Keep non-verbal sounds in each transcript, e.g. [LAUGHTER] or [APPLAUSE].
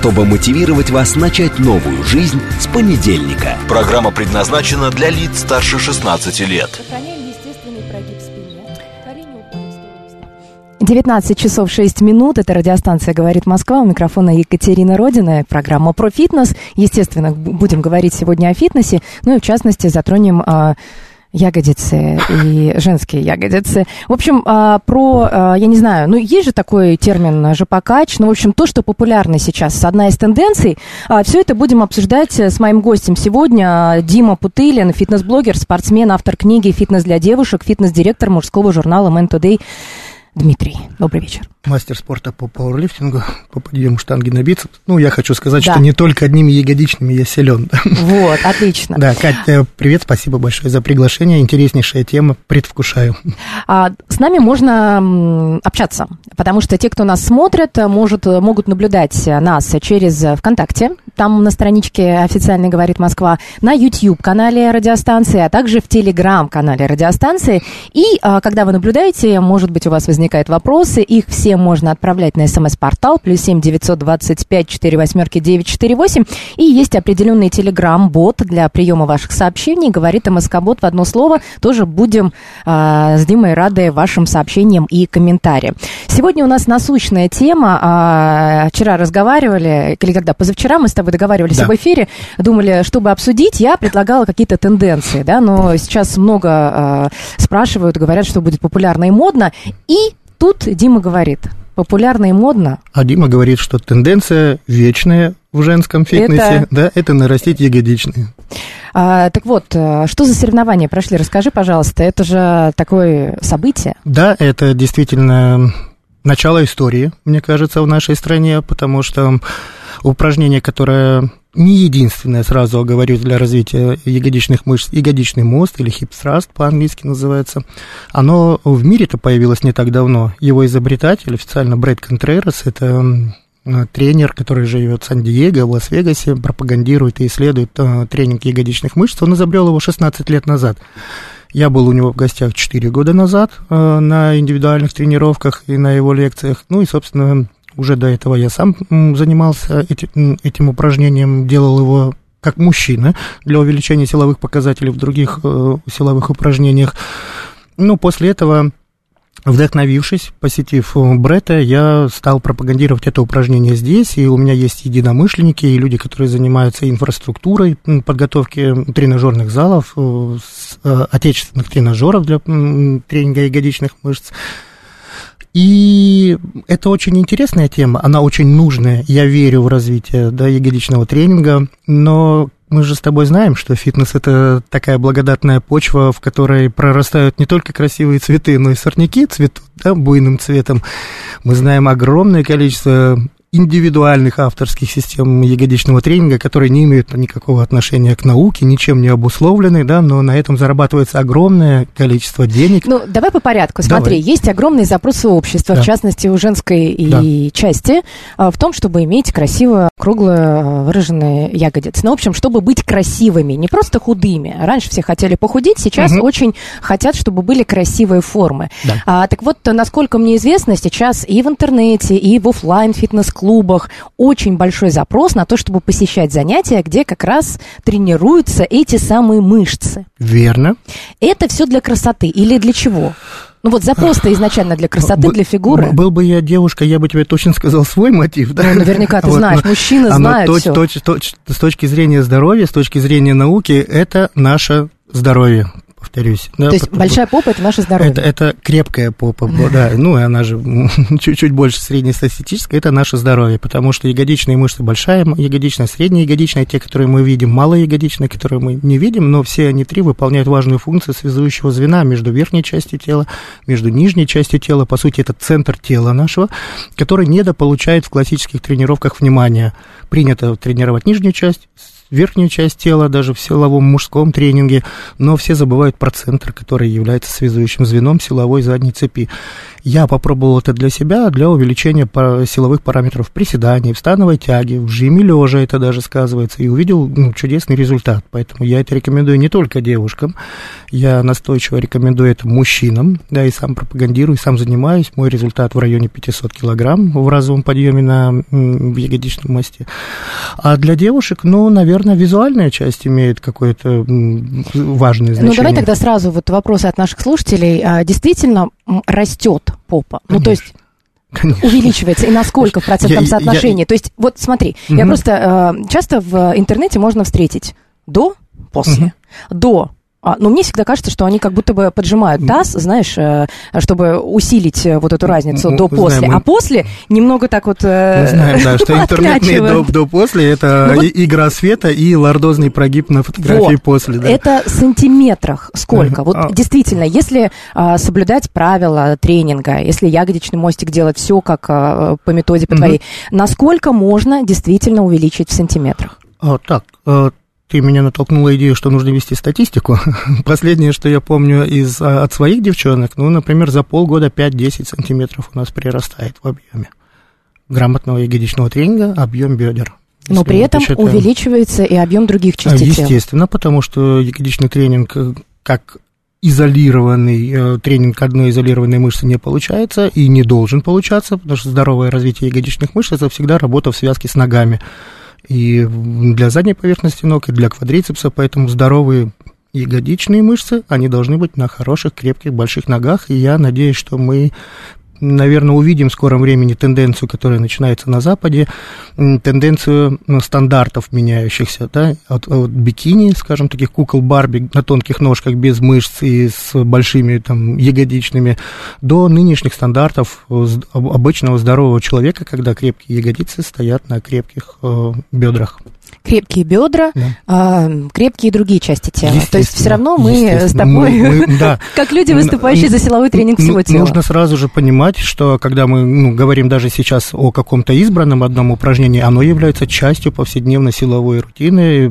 чтобы мотивировать вас начать новую жизнь с понедельника. Программа предназначена для лиц старше 16 лет. Сохраняем естественный прогиб спине. Колени уходят в сторону стопы. 19 часов 6 минут. Это радиостанция «Говорит Москва». У микрофона Екатерина Родина. Программа про фитнес. Естественно, будем говорить сегодня о фитнесе. Ну и в частности затронем а, ягодицы и женские ягодицы. В общем, а, про, а, я не знаю, ну есть же такой термин жопокач, ну в общем то, что популярно сейчас, одна из тенденций. все это будем обсуждать с моим гостем сегодня. а, Дима Путылин, фитнес-блогер, спортсмен, автор книги «Фитнес для девушек», фитнес-директор мужского журнала «Man Today». Дмитрий, добрый вечер. Мастер спорта по пауэрлифтингу, по подъему штанги на бицепс. Ну, я хочу сказать, Да. что не только одними ягодичными я силен. Вот, отлично. Да, Кать, привет, спасибо большое за приглашение. Интереснейшая тема, предвкушаю. А, с нами можно общаться, потому что те, кто нас смотрят, может, могут наблюдать нас через ВКонтакте, там на страничке официально говорит Москва, на YouTube-канале радиостанции, а также в Telegram-канале радиостанции. И а, когда вы наблюдаете, может быть, у вас возникают вопросы, их все можно отправлять на смс-портал, плюс семь девятьсот двадцать пять четыре восьмерки девять четыре восемь. И есть определенный Telegram-бот для приема ваших сообщений, говорит МСК-бот в одно слово. Тоже будем а, с Димой рады вашим сообщениям и комментариям. Сегодня у нас насущная тема. А, вчера разговаривали, или когда позавчера мы с тобой договаривались Да. об эфире, думали, чтобы обсудить, я предлагала какие-то тенденции, да, но сейчас много а, спрашивают, говорят, что будет популярно и модно. И тут Дима говорит, популярно и модно, А Дима говорит, что тенденция вечная в женском фитнесе, Это- да, это нарастить ягодичные. А, так вот, а, что за соревнования прошли? Расскажи, пожалуйста. Это же такое событие. Да, это действительно начало истории, мне кажется, в нашей стране, потому что упражнение, которое не единственное, сразу говорю, для развития ягодичных мышц, ягодичный мост или thrust по-английски называется, оно в мире-то появилось не так давно. Его изобретатель, официально Брэд Контрерас, это тренер, который живет в Сан-Диего, в Лас-Вегасе, пропагандирует и исследует э, тренинг ягодичных мышц. Он изобрел его 16 лет назад. Я был у него в гостях 4 года назад э, на индивидуальных тренировках и на его лекциях. Ну и, собственно, уже до этого я сам занимался эти- м, этим упражнением, делал его как мужчина для увеличения силовых показателей в других э, силовых упражнениях. Ну, после этого, вдохновившись, посетив э, Бретта, я стал пропагандировать это упражнение здесь, и у меня есть единомышленники и люди, которые занимаются инфраструктурой подготовки тренажерных залов, э, э, отечественных тренажеров для тренинга ягодичных мышц. И это очень интересная тема, она очень нужная. Я верю в развитие да, ягодичного тренинга, но мы же с тобой знаем, что фитнес это такая благодатная почва, в которой прорастают не только красивые цветы, но и сорняки цветут да, буйным цветом. Мы знаем огромное количество индивидуальных авторских систем ягодичного тренинга, которые не имеют никакого отношения к науке, ничем не обусловлены, да, но на этом зарабатывается огромное количество денег. Ну, давай по порядку. Смотри, Давай. есть огромные запросы общества, в Да. частности, у женской и части, а, в том, чтобы иметь красиво круглые а, выраженные ягодицы. Ну, в общем, чтобы быть красивыми, не просто худыми. Раньше все хотели похудеть, сейчас Мгм. очень хотят, чтобы были красивые формы. Да. А, так вот, насколько мне известно, сейчас и в интернете, и в офлайн фитнес-клубах очень большой запрос на то, чтобы посещать занятия, где как раз тренируются эти самые мышцы. Верно. Это все для красоты или для чего? Ну вот запрос-то изначально для красоты, для фигуры. Был бы я девушка, я бы тебе точно сказал свой мотив, да? Ну, наверняка ты [LAUGHS] Вот, знаешь, но мужчины знают точ- всё. точ- точ- с точки зрения здоровья, с точки зрения науки, это наше здоровье, повторюсь. да, То есть потому- большая попа это наше здоровье. Это, это крепкая попа, да, ну и она же [LAUGHS] чуть-чуть больше среднестатистическая, это наше здоровье, потому что ягодичные мышцы большая ягодичная, средняя ягодичная, те, которые мы видим, малоягодичные, которые мы не видим, но все они три выполняют важную функцию связующего звена между верхней частью тела, между нижней частью тела, по сути, это центр тела нашего, который недополучает в классических тренировках внимания. Принято тренировать нижнюю часть, верхнюю часть тела, даже в силовом мужском тренинге, но все забывают про центр, который является связующим звеном силовой задней цепи. Я попробовал это для себя, для увеличения силовых параметров приседаний, в становой тяге, в жиме лежа это даже сказывается, и увидел ну, чудесный результат. Поэтому я это рекомендую не только девушкам, я настойчиво рекомендую это мужчинам, да, и сам пропагандирую, сам занимаюсь. Мой результат в районе 500 килограмм в разовом подъеме на в ягодичном мосте. А для девушек, ну, наверное, визуальная часть имеет какое-то важное значение. Ну, давай тогда сразу вот вопросы от наших слушателей. А, действительно растет попа? Конечно. Ну, то есть Конечно. увеличивается и насколько в процентном я, соотношении? Я... То есть, вот смотри, угу. я просто э, часто в интернете можно встретить до, после, угу. до но мне всегда кажется, что они как будто бы поджимают таз, знаешь, э, чтобы усилить э, вот эту разницу до-после. Знаем, а после немного так вот э, Мы знаем, да, что [LAUGHS] интернетные до-после это ну, вот, игра света и лордозный прогиб на фотографии вот, после. Да. Это сантиметрах сколько? Вот а. действительно, если а, соблюдать правила тренинга, если ягодичный мостик делать все как а, по методе по твоей, насколько можно действительно увеличить в сантиметрах? А, так, ты меня натолкнула идею, что нужно вести статистику. [LAUGHS] Последнее, что я помню из, а, от своих девчонок, ну, например, за полгода 5-10 сантиметров у нас прирастает в объеме грамотного ягодичного тренинга, объем бедер. Но при этом посчитаем. увеличивается и объем других частей Естественно, потому что ягодичный тренинг э, как изолированный э, тренинг одной изолированной мышцы не получается и не должен получаться, потому что здоровое развитие ягодичных мышц это всегда работа в связке с ногами и для задней поверхности ног, и для квадрицепса, поэтому здоровые ягодичные мышцы, они должны быть на хороших, крепких, больших ногах, и я надеюсь, что мы наверное, увидим в скором времени тенденцию, которая начинается на Западе, тенденцию ну, стандартов меняющихся, да, от, от бикини, скажем, таких кукол Барби на тонких ножках без мышц и с большими там ягодичными, до нынешних стандартов обычного здорового человека, когда крепкие ягодицы стоят на крепких э, бедрах крепкие бедра, да. а, крепкие другие части тела. То есть все равно мы с тобой, мы, мы, да. [LAUGHS] как люди, выступающие за силовой тренинг всего тела. Нужно сразу же понимать, что когда мы ну, говорим даже сейчас о каком-то избранном одном упражнении, оно является частью повседневной силовой рутины,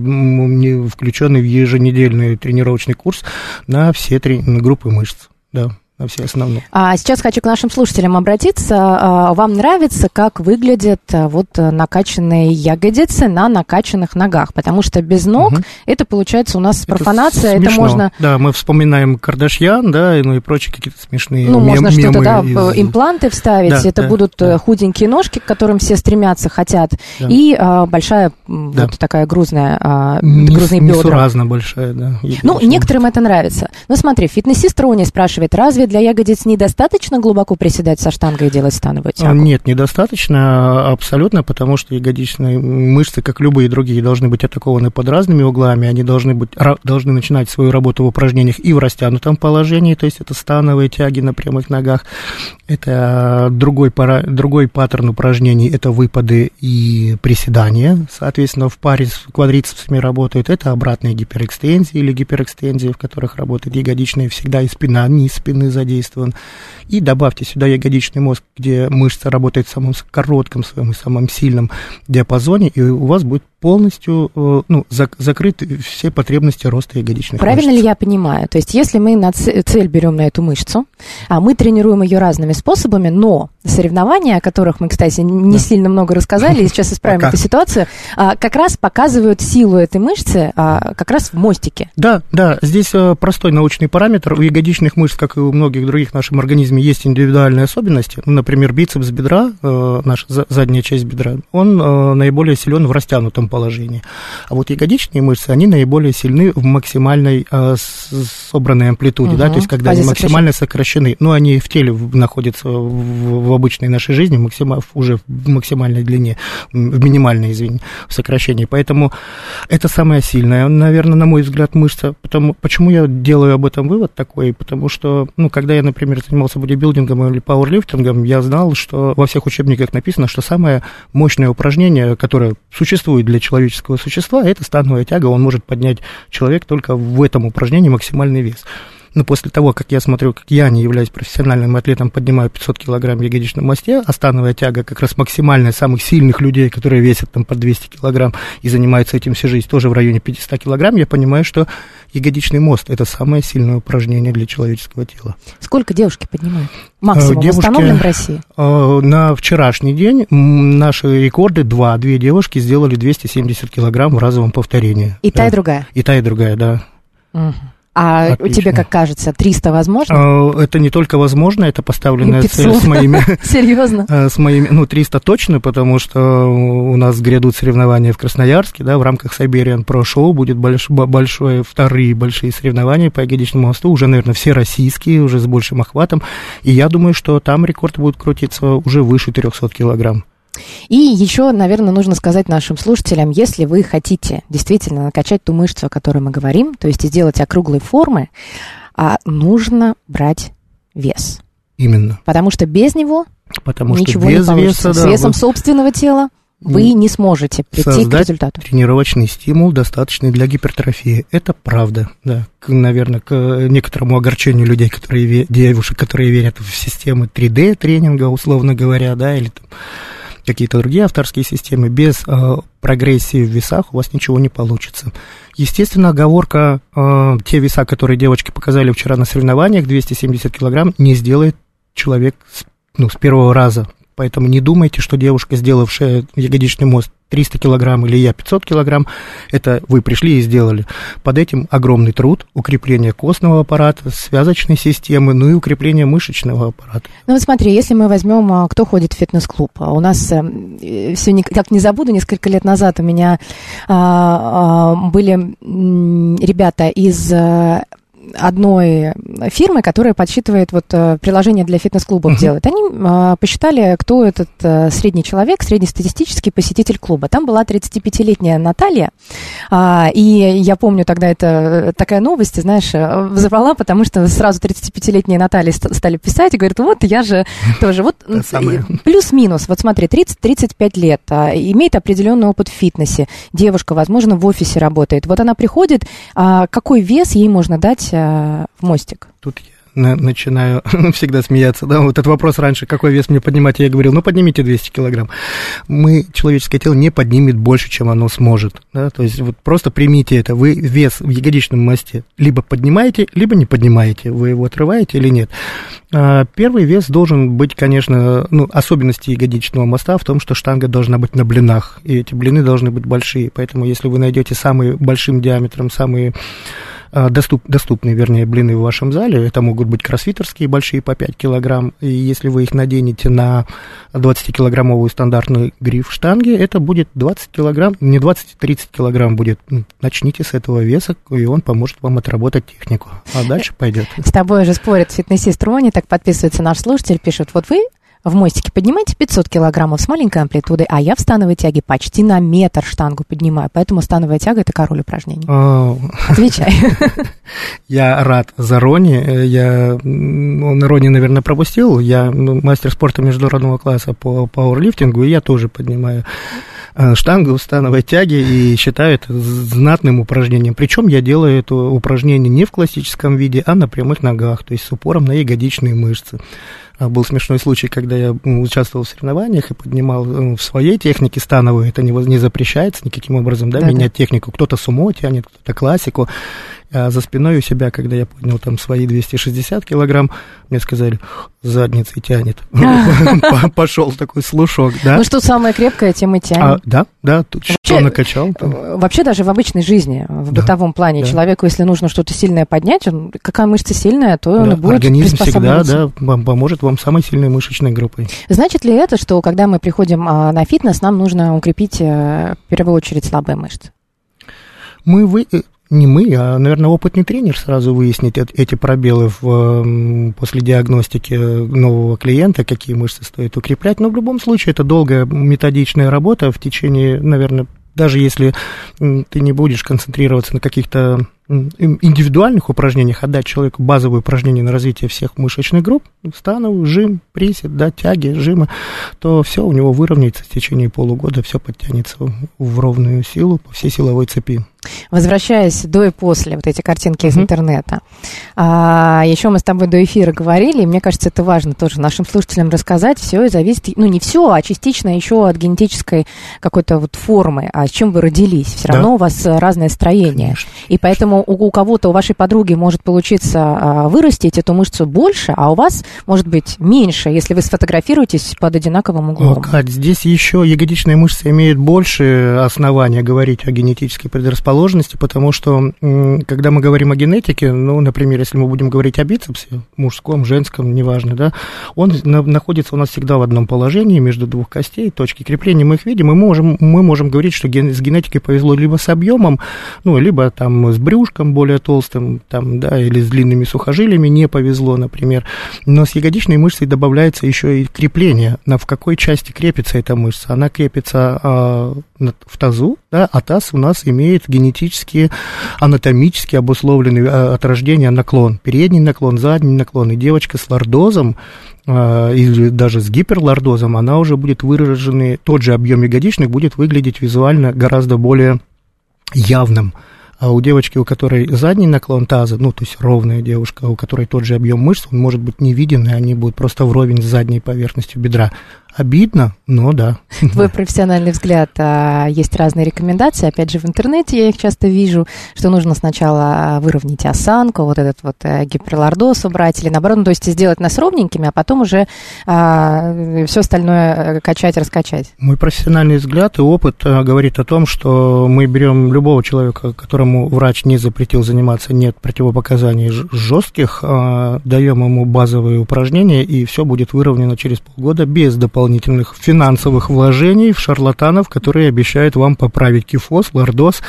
включенной в еженедельный тренировочный курс на все три группы мышц. Да на все основные. А сейчас хочу к нашим слушателям обратиться. А, вам нравится, как выглядят а, вот накачанные ягодицы на накачанных ногах? Потому что без ног угу. это получается у нас профанация. Это, это можно. Да, мы вспоминаем Кардашьян, да, ну и прочие какие-то смешные. Ну, мем- можно что-то, да, из... импланты вставить. Да, это да, будут да. Э, худенькие ножки, к которым все стремятся, хотят, да. и а, большая да. вот такая грузная, а, не, грузные бедра. разно большая, да. Ну, некоторым это нравится. Ну, смотри, фитнесист Рони спрашивает, разве для ягодиц недостаточно глубоко приседать со штангой и делать становую тягу? Нет, недостаточно абсолютно, потому что ягодичные мышцы, как любые другие, должны быть атакованы под разными углами, они должны, быть, должны начинать свою работу в упражнениях и в растянутом положении, то есть это становые тяги на прямых ногах, это другой, пара, другой паттерн упражнений, это выпады и приседания, соответственно, в паре с квадрицепсами работают, это обратные гиперэкстензии или гиперэкстензии, в которых работает ягодичная всегда и спина, низ спины задействован. И добавьте сюда ягодичный мозг, где мышца работает в самом коротком своем и самом сильном диапазоне, и у вас будет полностью э, ну, зак- закрыты все потребности роста ягодичных Правильно мышц. ли я понимаю? То есть, если мы на цель берем на эту мышцу, а мы тренируем ее разными способами, но соревнования, о которых мы, кстати, не да. сильно много рассказали, и сейчас исправим Пока. эту ситуацию, а, как раз показывают силу этой мышцы а, как раз в мостике. Да, да, здесь э, простой научный параметр. У ягодичных мышц, как и у многих других в нашем организме, есть индивидуальные особенности. Ну, например, бицепс бедра, э, наша задняя часть бедра, он наиболее силен в растянутом положении. А вот ягодичные мышцы, они наиболее сильны в максимальной э, собранной амплитуде, угу. да, то есть когда Фазе они максимально сокращены. Ну, они в теле находятся в, в обычной нашей жизни максима, уже в максимальной длине, в минимальной, извини, в сокращении. Поэтому это самая сильная, наверное, на мой взгляд, мышца. Потому, почему я делаю об этом вывод такой? Потому что, ну, когда я, например, занимался бодибилдингом или пауэрлифтингом, я знал, что во всех учебниках написано, что самое мощное упражнение, которое существует для человеческого существа, это становая тяга, он может поднять человек только в этом упражнении максимальный вес. Но после того, как я смотрю, как я, не являюсь профессиональным атлетом, поднимаю 500 килограмм в ягодичном мосте, а становая тяга как раз максимальная самых сильных людей, которые весят там по 200 килограмм и занимаются этим всю жизнь, тоже в районе 500 килограмм, я понимаю, что ягодичный мост – это самое сильное упражнение для человеческого тела. Сколько девушки поднимают? Максимум девушки- в России? Э, На вчерашний день наши рекорды два. Две девушки сделали 270 килограмм в разовом повторении. И та, Да. и другая. И та, и другая, да. Мгм. А Отлично. тебе, как кажется, 300 возможно? Э, Это не только возможно, это поставленная И цель 500. с моими... [LAUGHS] Серьезно? [LAUGHS] э, С моими, ну, 300 точно, потому что у нас грядут соревнования в Красноярске, да, в рамках Siberian Pro Show будет больш, бо- большое, вторые большие соревнования по ягодичному мосту, уже, наверное, все российские, уже с большим охватом, и я думаю, что там рекорд будет крутиться уже выше 300 килограмм. И еще, наверное, нужно сказать нашим слушателям, если вы хотите действительно накачать ту мышцу, о которой мы говорим, то есть сделать округлые формы, а, нужно брать вес. Именно. Потому что без него Потому ничего что не без получится. веса, С да, весом вы- собственного тела вы не сможете прийти к результату. тренировочный стимул, достаточный для гипертрофии. Это правда, да. К, наверное, к некоторому огорчению людей, которые, девушек, которые верят в системы 3D-тренинга, условно говоря, да, или там какие-то другие авторские системы, без э, прогрессии в весах у вас ничего не получится. Естественно, оговорка, э, те веса, которые девочки показали вчера на соревнованиях, 270 килограмм, не сделает человек с, ну, с первого раза. Поэтому не думайте, что девушка, сделавшая ягодичный мост 300 килограмм или я 500 килограмм, это вы пришли и сделали. Под этим огромный труд, укрепление костного аппарата, связочной системы, ну и укрепление мышечного аппарата. Ну вот смотри, если мы возьмем, а, кто ходит в фитнес-клуб, а у нас все никак не забуду, несколько лет назад у меня а, были ребята из а, одной фирмы, которая подсчитывает вот а, приложение для фитнес-клубов Мгм. делает. Они а, посчитали, кто этот а, средний человек, среднестатистический посетитель клуба. Там была 35-летняя Наталья, а, и я помню тогда это э, такая новость, знаешь, э, взорвала, потому что сразу 35-летние Натальи ст- стали писать и говорят, вот я же [LAUGHS] тоже. Вот э, плюс-минус, вот смотри, 30-35 лет, а, имеет определенный опыт в фитнесе. Девушка, возможно, в офисе работает. Вот она приходит, а какой вес ей можно дать в мостик? Тут я на- начинаю [LAUGHS] всегда смеяться, да, вот этот вопрос раньше, какой вес мне поднимать, я говорил, ну, поднимите 200 килограмм. Мы, человеческое тело не поднимет больше, чем оно сможет, да, то есть вот просто примите это, вы вес в ягодичном мосте либо поднимаете, либо не поднимаете, вы его отрываете или нет. А, Первый вес должен быть, конечно, ну, особенности ягодичного моста в том, что штанга должна быть на блинах, и эти блины должны быть большие, поэтому если вы найдете самые большим диаметром, самые доступ, доступные, вернее, блины в вашем зале. Это могут быть кроссфитерские большие по 5 килограмм. И если вы их наденете на 20-килограммовую стандартную гриф штанги, это будет 20 килограмм, не 20-30 килограмм будет. Начните с этого веса, и он поможет вам отработать технику. А дальше пойдет. С тобой уже спорит фитнесист Рони, так подписывается наш слушатель, пишет, вот вы в мостике поднимаете 500 килограммов с маленькой амплитудой, а я в становой тяге почти на метр штангу поднимаю, поэтому становая тяга – это король упражнений. А, Отвечай. [LAUGHS] Я рад за Рони. Я, он Рони, наверное, пропустил. Я ну, мастер спорта международного класса по пауэрлифтингу, и я тоже поднимаю э, штангу в становой тяге и считаю это знатным упражнением. Причем я делаю это упражнение не в классическом виде, а на прямых ногах, то есть с упором на ягодичные мышцы. А, Был смешной случай, когда я участвовал в соревнованиях и поднимал в своей технике становой, это не, не запрещается никаким образом, да, Да-да. менять технику. Кто-то сумо тянет, кто-то классику. А за спиной у себя, когда я поднял там свои 260 килограмм, мне сказали, задницей тянет. [LAUGHS] Пошел такой слушок, да. Ну что самое крепкое, тем и А, тянет. да, да, тут что накачал. Э, Вообще даже в обычной жизни, в Да, бытовом плане, человеку, если нужно что-то сильное поднять, он, какая мышца сильная, то он будет Организм всегда, да, вам поможет вам самой сильной мышечной группой. Значит ли это, что когда мы приходим а, на фитнес, нам нужно укрепить э, в первую очередь слабые мышцы? Мы вы, э, не мы, а, наверное, опытный тренер сразу выяснит эт- эти пробелы в, после диагностики нового клиента, какие мышцы стоит укреплять. Но в любом случае это долгая методичная работа в течение, наверное, даже если ты не будешь концентрироваться на каких-то индивидуальных упражнениях отдать человеку базовые упражнения на развитие всех мышечных групп, станов, жим, присед, да, тяги, жимы, то все у него выровняется в течение полугода, все подтянется в- ровную силу по всей силовой цепи. Возвращаясь до и после, вот эти картинки из интернета. А, еще мы с тобой до эфира говорили, и мне кажется, это важно тоже нашим слушателям рассказать. Все зависит, ну не все, а частично еще от генетической какой-то вот формы, а с чем вы родились. Все Да. равно у вас разное строение. Конечно. И поэтому у, у кого-то, у вашей подруги может получиться а, вырастить эту мышцу больше, а у вас может быть меньше, если вы сфотографируетесь под одинаковым углом. Кать, здесь еще ягодичная мышца имеет больше основания говорить о генетической предрасположенности, потому что, когда мы говорим о генетике, ну, например, если мы будем говорить о бицепсе, мужском, женском, неважно, да, он на- находится у нас всегда в одном положении между двух костей, точки крепления мы их видим, и мы можем, мы можем говорить, что ген- с генетикой повезло либо с объемом, ну, либо там с брюшком более толстым, там, да, или с длинными сухожилиями не повезло, например. Но с ягодичной мышцей добавляется еще и крепление. На в какой части крепится эта мышца? Она крепится на- в тазу, да, а таз у нас имеет генетически, анатомически обусловленный а, от рождения наклон. Передний наклон, задний наклон. И девочка с лордозом а, или даже с гиперлордозом, она уже будет выраженный, тот же объем ягодичных будет выглядеть визуально гораздо более явным. А у девочки, у которой задний наклон таза, ну, то есть ровная девушка, у которой тот же объем мышц, он может быть не виден, и они будут просто вровень с задней поверхностью бедра. Обидно, но да. Твой профессиональный взгляд, а, есть разные рекомендации, опять же, в интернете я их часто вижу, что нужно сначала выровнять осанку, вот этот вот э, гиперлордоз убрать, или наоборот, ну, то есть сделать нас ровненькими, а потом уже все остальное э, качать, раскачать. Мой профессиональный взгляд и опыт э, говорит о том, что мы берем любого человека, которому врач не запретил заниматься, нет противопоказаний жестких, э, даем ему базовые упражнения, и все будет выровнено через полгода без дополнительных финансовых вложений в шарлатанов, которые обещают вам поправить кифоз, лордоз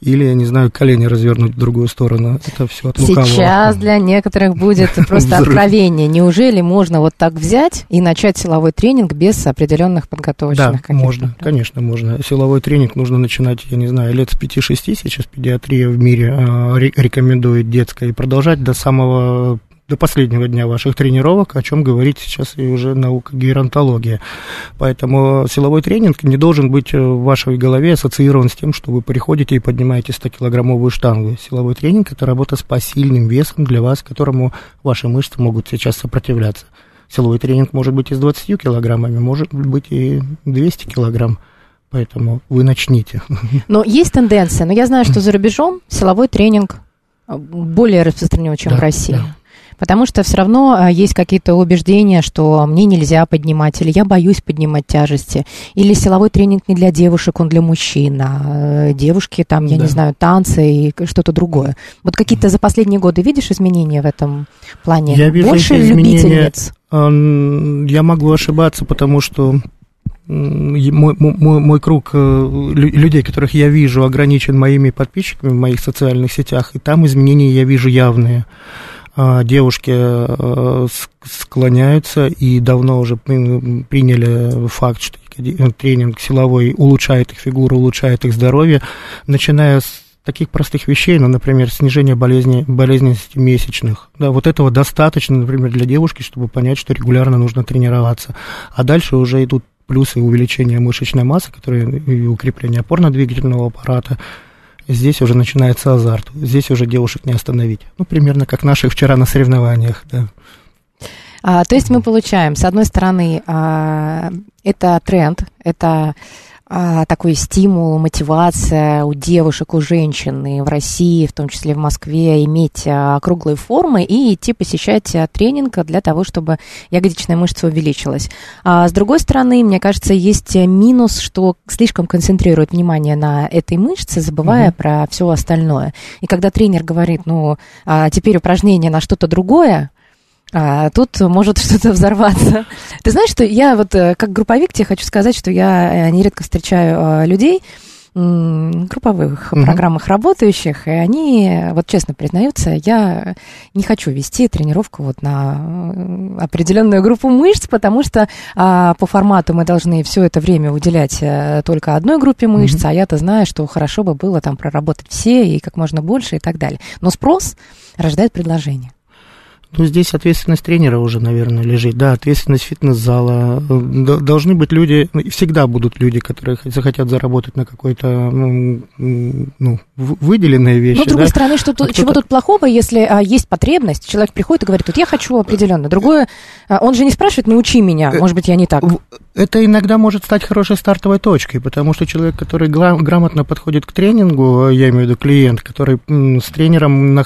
или, я не знаю, колени развернуть в другую сторону. Это все от лукавого. Сейчас для некоторых будет [LAUGHS] просто откровение. Неужели можно вот так взять и начать силовой тренинг без определенных подготовочных Да, можно, конечно, можно. Силовой тренинг нужно начинать, я не знаю, лет с 5-6, сейчас педиатрия в мире ре- рекомендует детское, и продолжать до самого до последнего дня ваших тренировок, о чем говорит сейчас и уже наука геронтология. Поэтому силовой тренинг не должен быть э, в вашей голове ассоциирован с тем, что вы приходите и поднимаете 100-килограммовую штангу. Силовой тренинг – это работа с посильным весом для вас, которому ваши мышцы могут сейчас сопротивляться. Силовой тренинг может быть и с 20 килограммами, может быть и 200 килограмм. Поэтому вы начните. [LAUGHS] Но есть тенденция, но я знаю, что за рубежом силовой тренинг а, более распространен, чем Да, в России. да. Потому что все равно а, есть какие-то убеждения, что мне нельзя поднимать, или я боюсь поднимать тяжести, или силовой тренинг не для девушек, он для мужчин, а э, девушки там, я Да. не знаю, танцы и что-то другое. Вот какие-то за последние годы видишь изменения в этом плане? Я вижу Больше изменения. любительниц? Я могу ошибаться, потому что мой, мой, мой круг э, лю- людей, которых я вижу, ограничен моими подписчиками в моих социальных сетях, и там изменения я вижу явные. А, Девушки э, склоняются и давно уже при- приняли факт, что ягоди- тренинг силовой улучшает их фигуру, улучшает их здоровье, начиная с таких простых вещей, ну, например, снижение болезни, болезненности месячных. Да, вот этого достаточно, например, для девушки, чтобы понять, что регулярно нужно тренироваться. А дальше уже идут плюсы увеличения мышечной массы, которые и укрепление опорно-двигательного аппарата. Здесь уже начинается азарт. Здесь уже девушек не остановить. Ну, примерно как наших вчера на соревнованиях, да. А, то есть мы получаем, с одной стороны, а, это тренд, это такой стимул, мотивация у девушек, у женщин и в России, в том числе в Москве, иметь а, круглые формы и идти посещать а, тренинг для того, чтобы ягодичная мышца увеличилась. А с другой стороны, мне кажется, есть минус, что слишком концентрирует внимание на этой мышце, забывая Мгм. про все остальное. И когда тренер говорит, ну, а, теперь упражнение на что-то другое, а, тут может [LAUGHS] что-то взорваться. Ты знаешь, что я вот э, как групповик тебе хочу сказать, что я э, нередко встречаю э, людей, групповых Мгм. программах работающих, и они, вот честно признаются, я не хочу вести тренировку вот на определенную группу мышц, потому что а, по формату мы должны все это время уделять только одной группе мышц, а я-то знаю, что хорошо бы было там проработать все и как можно больше и так далее. Но спрос рождает предложение. Ну, здесь ответственность тренера уже, наверное, лежит. Да, ответственность фитнес-зала. Э, Должны быть люди, ну, всегда будут люди, которые захотят заработать на какой-то, ну, выделенные вещи. Но, с другой да. стороны, что тут- чего тут плохого, если а, есть потребность, человек приходит и говорит, вот я хочу определенно. Другое, а, он же не спрашивает, научи меня, Э, может быть, я не так. Это иногда может стать хорошей стартовой точкой, потому что человек, который грамотно подходит к тренингу, я имею в виду клиент, который с тренером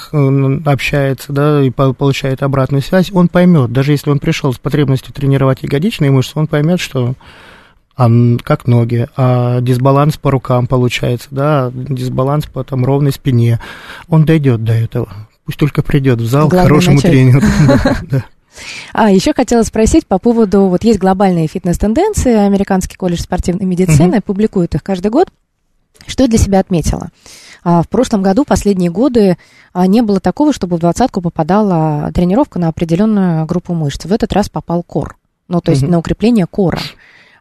общается, да, и по- получает обратную связь, он поймет, даже если он пришел с потребностью тренировать ягодичные мышцы, он поймет, что а как ноги, а дисбаланс по рукам получается, да, дисбаланс по там ровной спине, он дойдет до этого. Пусть только придет в зал к Главное хорошему начать. тренеру. [LAUGHS] А еще хотела спросить по поводу, вот есть глобальные фитнес-тенденции, Американский колледж спортивной медицины публикует их каждый год. Что я для себя отметила? А, В прошлом году, последние годы, а, не было такого, чтобы в двадцатку попадала тренировка на определенную группу мышц. В этот раз попал кор, ну, то есть Мгм. на укрепление кора.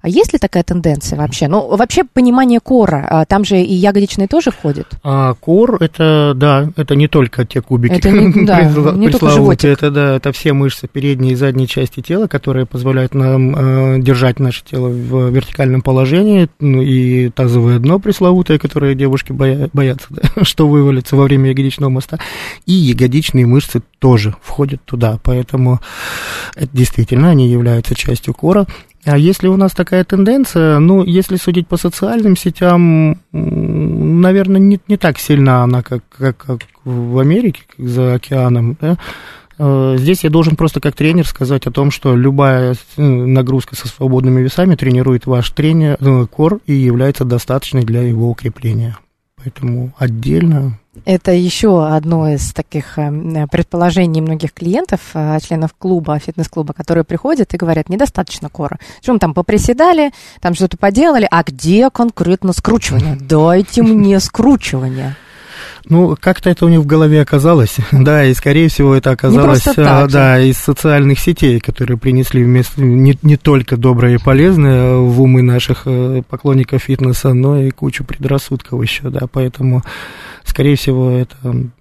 А есть ли такая тенденция вообще? Ну, вообще понимание кора, а, там же и ягодичные тоже входят. А кор это, да, это не только те кубики, Это не- [LAUGHS] да, не только животик. это да, это все мышцы передней и задней части тела, которые позволяют нам э, держать наше тело в вертикальном положении, ну и тазовое дно пресловутое, которое девушки боя- боятся, [LAUGHS] да, что вывалится во время ягодичного моста, и ягодичные мышцы тоже входят туда, поэтому это действительно они являются частью кора. А если у нас такая тенденция, ну, если судить по социальным сетям, наверное, не, не так сильна она, как, как, как в Америке, как за океаном, да. Э, Здесь я должен просто как тренер сказать о том, что любая э, нагрузка со свободными весами тренирует ваш тренер, э, кор и является достаточной для его укрепления. Поэтому отдельно Это еще одно из таких э, предположений многих клиентов, э, членов клуба, фитнес-клуба, которые приходят и говорят, недостаточно кора. Мы там поприседали, там что-то поделали, а где конкретно скручивание? Дайте мне скручивание. Ну, как-то это у них в голове оказалось, [LAUGHS] да, и, скорее всего, это оказалось, а, так же. да, из социальных сетей, которые принесли вместо, не, не только доброе и полезное в умы наших э, поклонников фитнеса, но и кучу предрассудков еще, да, поэтому, скорее всего, это,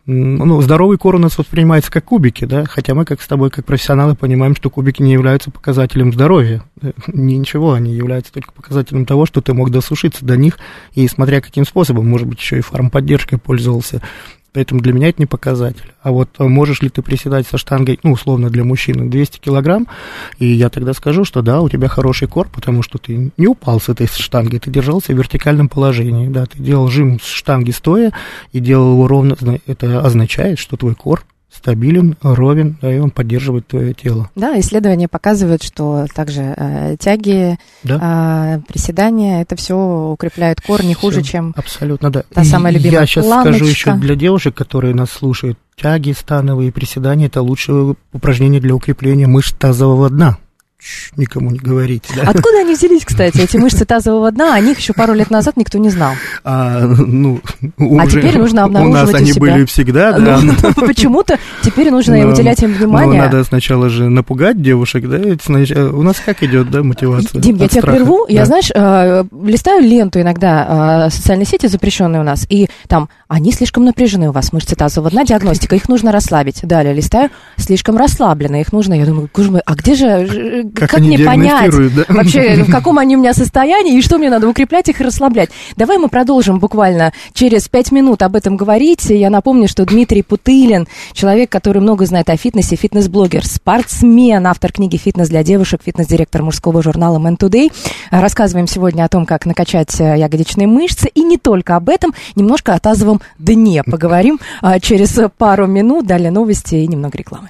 ну, здоровый кор у нас воспринимается как кубики, да, хотя мы, как с тобой, как профессионалы, понимаем, что кубики не являются показателем здоровья, Э, ничего, они являются только показателем того, что ты мог досушиться до них, и смотря каким способом, может быть, еще и фармподдержкой пользовался, Поэтому для меня это не показатель. А вот э, можешь ли ты приседать со штангой, ну, условно, для мужчины 200 килограмм, и я тогда скажу, что да, у тебя хороший кор, потому что ты не упал с этой штанги, ты держался в вертикальном положении, да, ты делал жим с штанги стоя и делал его ровно, это означает, что твой кор стабилен, ровен, да, и он поддерживает твое тело. Да, исследования показывают, что также э, тяги, Да. э, приседания, это все укрепляет кор не хуже, Всё, чем Абсолютно, да. та И самая любимая Я сейчас планочка. скажу еще для девушек, которые нас слушают, тяги становые приседания – это лучшее упражнение для укрепления мышц тазового дна. Никому не говорите, да? Откуда они взялись, кстати, эти мышцы тазового дна? О них еще пару лет назад никто не знал. А, ну, А теперь нужно У нас обнаруживать у они себя. были всегда, да. Ну, почему-то теперь нужно Но- уделять им Ну, внимание. надо сначала же напугать девушек, да? ведь э, У нас как идет, да, мотивация? Дим, я тебя страха. прерву. Я, Да. знаешь, э, листаю ленту иногда, э, социальные сети запрещенные у нас, и там, они слишком напряжены у вас, мышцы тазового дна, диагностика, их нужно расслабить. Далее листаю, слишком расслаблены, их нужно, я думаю, боже мой, а где же, Как как мне понять да? вообще, в каком они у меня состоянии, и что мне надо укреплять их и расслаблять. Давай мы продолжим буквально через пять минут об этом говорить. Я напомню, что Дмитрий Путылин, человек, который много знает о фитнесе, фитнес-блогер, спортсмен, автор книги «Фитнес для девушек», фитнес-директор мужского журнала Man Today. Рассказываем сегодня о том, как накачать э, ягодичные мышцы, и не только об этом, немножко о тазовом дне поговорим а, через пару минут. Далее новости и немного рекламы.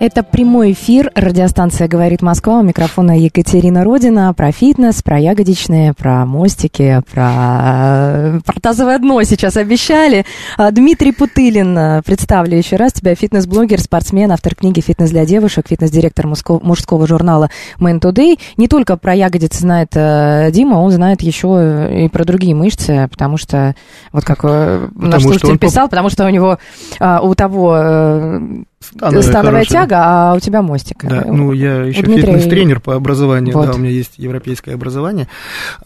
Это прямой эфир. Радиостанция «Говорит Москва». У микрофона Екатерина Родина. Про фитнес, про ягодичные, про мостики, про, про тазовое дно сейчас обещали. А, Дмитрий Путылин, а, представлю еще раз тебя, фитнес-блогер, спортсмен, автор книги «Фитнес для девушек», фитнес-директор мужского, журнала «Man Today». Не только про ягодицы знает э, Дима, он знает еще и про другие мышцы, потому что, вот как э, наш слушатель писал, потому что у него, а, у того э, Становая становая хорошая. тяга, а у тебя мостик. Да, ну я еще Дмитрия- фитнес-тренер по образованию, Вот. да, у меня есть европейское образование.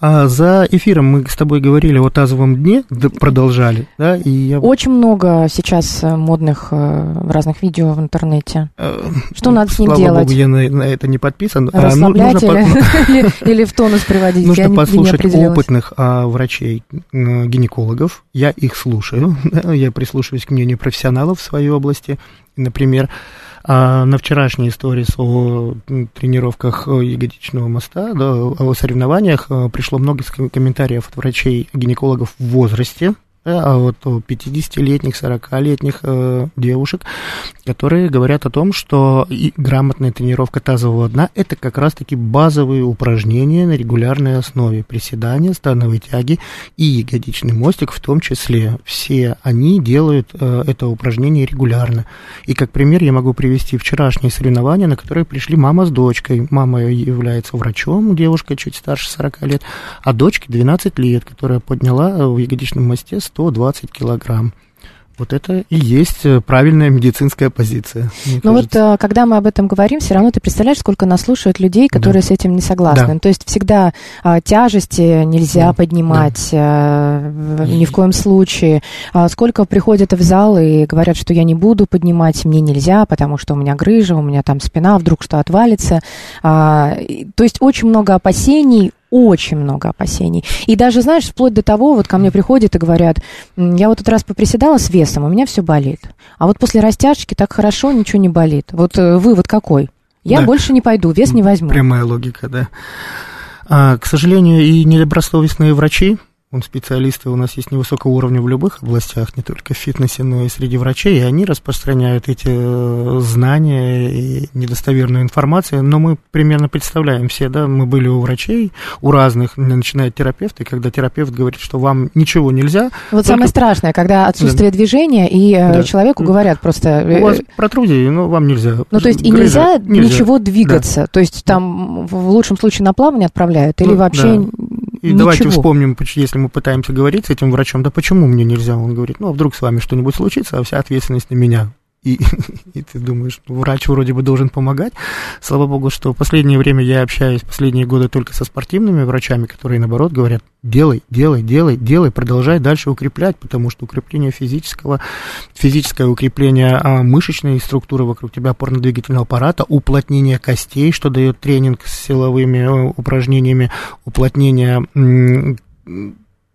А за эфиром мы с тобой говорили о тазовом дне, продолжали, да, и я... Очень много сейчас э, модных э, разных видео в интернете. э, Что надо с ним слава делать? Богу, я на, на это не подписан. А, ну, Расслаблять нужно по- [LAUGHS] [LAUGHS] или, или- в тонус приводить? Нужно Я не- не послушать определилась. опытных а, врачей, гинекологов. Я их слушаю, [LAUGHS] я прислушиваюсь к мнению профессионалов в своей области. Например, а, на вчерашней истории о тренировках э, ягодичного моста, да, о соревнованиях э, пришло много комментариев от врачей-гинекологов в возрасте, да, а вот у 50-летних, 40-летних э, девушек, которые говорят о том, что и грамотная тренировка тазового дна – это как раз-таки базовые упражнения на регулярной основе. Приседания, становые тяги и ягодичный мостик в том числе. Все они делают э, это упражнение регулярно. И как пример я могу привести вчерашние соревнования, на которые пришли мама с дочкой. Мама является врачом, девушка чуть старше 40 лет, а дочке 12 лет, которая подняла э, в ягодичном мосте 120 килограмм. Вот это и есть э, правильная медицинская позиция. Ну вот, э, когда мы об этом говорим, все равно ты представляешь, сколько нас слушают людей, которые с этим не согласны. Да. То есть всегда а, тяжести нельзя Да. поднимать э, в- ни в коем случае. А сколько приходят в зал и говорят, что я не буду поднимать, мне нельзя, потому что у меня грыжа, у меня там спина, вдруг что отвалится. А, то есть очень много опасений, очень много опасений. И даже, знаешь, вплоть до того, вот ко мне приходят и говорят, «М, я вот этот раз поприседала с весом, у меня все болит. А вот после растяжки так хорошо, ничего не болит. Вот э, вывод какой? Я Да. больше не пойду, вес не возьму. Прямая логика, да. А, к сожалению, и недобросовестные врачи, он специалисты у нас есть невысокого уровня в любых областях, не только в фитнесе, но и среди врачей, и они распространяют эти э, знания и недостоверную информацию, но мы примерно представляем все, да, мы были у врачей, у разных, начиная от терапевта, и когда терапевт говорит, что вам ничего нельзя, Вот Только- самое страшное, когда отсутствие движения, и э, Да. человеку говорят просто... э, у вас протрузии, но вам нельзя. Ну, то есть и Грыжа нельзя, ничего двигаться. То есть там в лучшем случае на плавание отправляют, или Ну, вообще да. И ничего. давайте вспомним, если мы пытаемся говорить с этим врачом, да почему мне нельзя? Он говорит, ну, а вдруг с вами что-нибудь случится, а вся ответственность на меня. И, [LAUGHS] и ты думаешь, ну, врач вроде бы должен помогать. Слава богу, что в последнее время я общаюсь, последние годы только со спортивными врачами, которые, наоборот, говорят, делай, делай, делай, делай, продолжай дальше укреплять, потому что укрепление физического, физическое укрепление а, мышечной структуры вокруг тебя, опорно-двигательного аппарата, уплотнение костей, что дает тренинг с силовыми э, упражнениями, уплотнение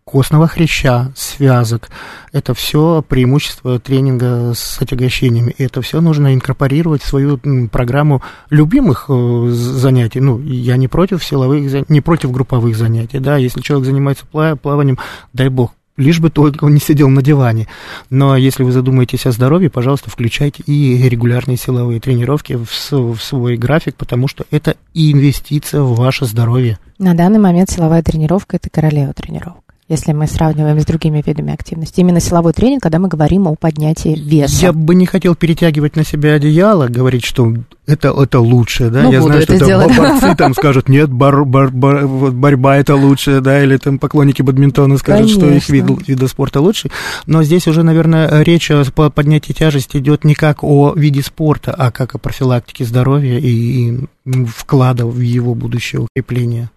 костного хряща, связок. Это все преимущество тренинга с отягощениями. И это все нужно инкорпорировать в свою программу любимых э, занятий. Ну, я не против силовых, не против групповых занятий. Да, если человек занимается пла- плаванием, дай бог, лишь бы только он не сидел на диване. Но если вы задумаетесь о здоровье, пожалуйста, включайте и регулярные силовые тренировки в, в свой график, потому что это инвестиция в ваше здоровье. На данный момент силовая тренировка – это королева тренировок. Если мы сравниваем с другими видами активности. Именно силовой тренинг, когда мы говорим о поднятии веса. Я бы не хотел перетягивать на себя одеяло, говорить, что это, это лучше, да, Ну, я знаю, что там делать. борцы там [LAUGHS] скажут, нет, бар- бар- вот борьба это лучше, да, или там поклонники бадминтона скажут, что их Конечно. вид, вида спорта лучше, но здесь уже, наверное, речь о по- поднятии тяжести идет не как о виде спорта, а как о профилактике здоровья и, и вклада в его будущее укрепление.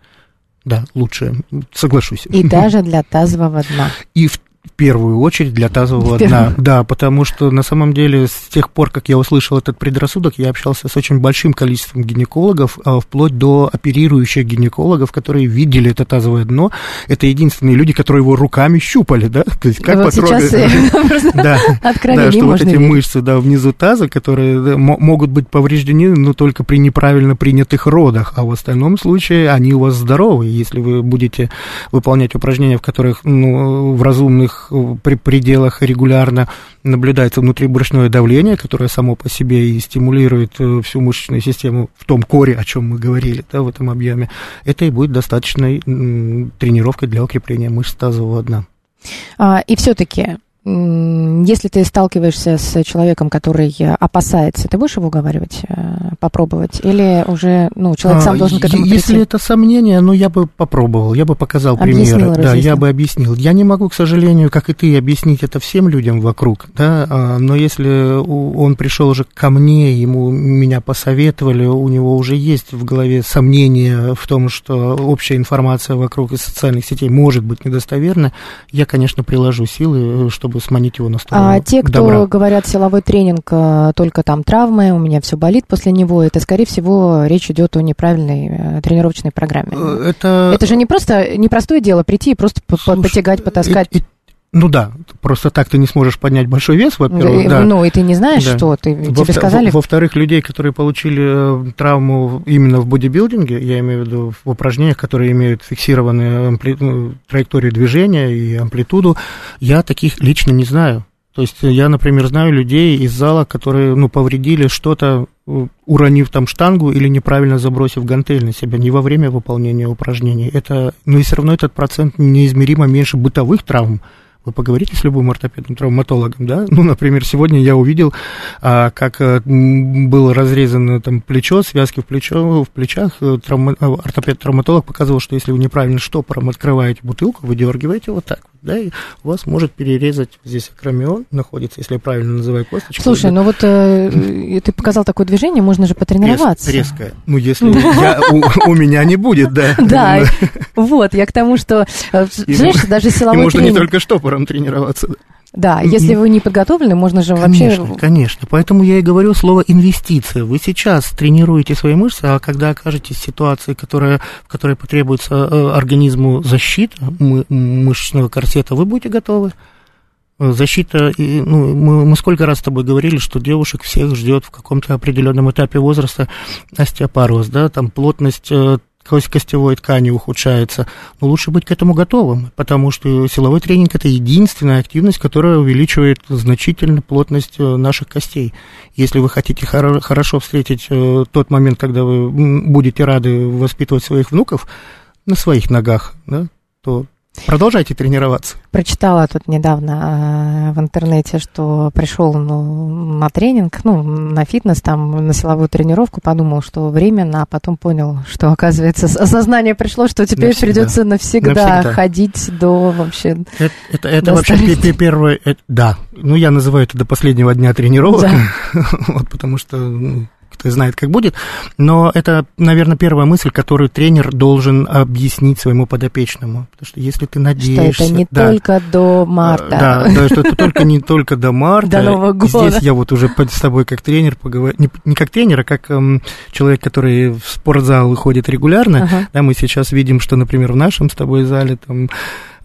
Да, лучше, соглашусь. И [LAUGHS] даже для тазового дна. И в первую очередь для тазового В дна. Да, потому что на самом деле с тех пор, как я услышал этот предрассудок, я общался с очень большим количеством гинекологов, а, вплоть до оперирующих гинекологов, которые видели это тазовое дно. Это единственные люди, которые его руками щупали, да? То есть как вот потрогать- [LAUGHS] [LAUGHS] Да, да, что вот эти мышцы, да, внизу таза, которые могут быть повреждены, но только при неправильно принятых родах, а в остальном случае они у вас здоровы. Если вы будете выполнять упражнения, в которых, ну, в разумных определенных э, пределах регулярно наблюдается внутрибрюшное давление, которое само по себе и стимулирует э, всю мышечную систему в том коре, о чем мы говорили, да, в этом объеме, это и будет достаточной тренировкой для укрепления мышц тазового дна. А, и все-таки если ты сталкиваешься с человеком, который опасается, ты будешь его уговаривать э, попробовать? Или уже ну, человек сам а, должен к этому прийти? Если это сомнение, ну, я бы попробовал, я бы показал объяснил, примеры. Разъяснил. Да, я бы объяснил. Я не могу, к сожалению, как и ты, объяснить это всем людям вокруг, да, а, но если он пришел уже ко мне, ему меня посоветовали, у него уже есть в голове сомнения в том, что общая информация вокруг из социальных сетей может быть недостоверна, я, конечно, приложу силы, чтобы чтобы сманить его на сторону А те, кто добра. говорят силовой тренинг, э, только там травмы, у меня все болит после него, это, скорее всего, речь идет о неправильной э, тренировочной программе. Э, это... это же не просто непростое дело прийти и просто Слушай, потягать, потаскать. И, и, ну да, просто так ты не сможешь поднять большой вес, во-первых. Да, Ну, и ты не знаешь, да. что ты, во тебе сказали. Во-вторых, людей, которые получили травму именно в бодибилдинге, я имею в виду в упражнениях, которые имеют фиксированную ампли... Ну, траекторию движения и амплитуду, я таких лично не знаю. То есть я, например, знаю людей из зала, которые, ну, повредили что-то, уронив там штангу или неправильно забросив гантель на себя, не во время выполнения упражнений. Это, ну и все равно этот процент неизмеримо меньше бытовых травм, вы поговорите с любым ортопедом, травматологом, да? Ну, например, сегодня я увидел, а, как а, было разрезано там плечо, связки в, плечо, в плечах. Травма, э, ортопед-травматолог показывал, что если вы неправильно штопором открываете бутылку, вы дергиваете вот так да, и у вас может перерезать здесь акромион находится, если я правильно называю косточку. Слушай, да. ну вот э, ты показал такое движение, можно же потренироваться. Рез, резкое. Ну, если я, у, меня не будет, да. [LAUGHS] Да, вот, я к тому, что, э, знаешь, даже силовой И можно не только штопором тренироваться. Да, если вы не подготовлены, можно же конечно, вообще... Конечно, поэтому я и говорю слово инвестиция. Вы сейчас тренируете свои мышцы, а когда окажетесь в ситуации, которая, в которой потребуется э, организму защита мышечного корсета, вы будете готовы. Защита, ну, мы, мы сколько раз с тобой говорили, что девушек всех ждет в каком-то определенном этапе возраста остеопороз, да, там плотность э, костевой ткани ухудшается, но лучше быть к этому готовым, потому что силовой тренинг – это единственная активность, которая увеличивает значительно плотность э, наших костей. Если вы хотите хоро- хорошо встретить э, тот момент, когда вы будете рады воспитывать своих внуков на своих ногах, да, то Продолжайте тренироваться. Прочитала тут недавно э, в интернете, что пришел ну, на тренинг, ну, на фитнес, там, на силовую тренировку, подумал, что временно, а потом понял, что, оказывается, осознание пришло, что теперь навсегда. придется навсегда, навсегда ходить до вообще... Это, это, это вообще первое... Это, да, ну, я называю это до последнего дня тренировок, да. [LAUGHS] вот, потому что... Ну, кто знает, как будет. Но это, наверное, первая мысль, которую тренер должен объяснить своему подопечному. Потому что если ты надеешься... Что это не да, только до марта. Да, да, что это только не только до марта. [LAUGHS] До Нового года. Здесь я вот уже с тобой как тренер поговорю. Не, не как тренер, а как эм, человек, который в спортзал ходит регулярно. Ага. Да, мы сейчас видим, что, например, в нашем с тобой зале там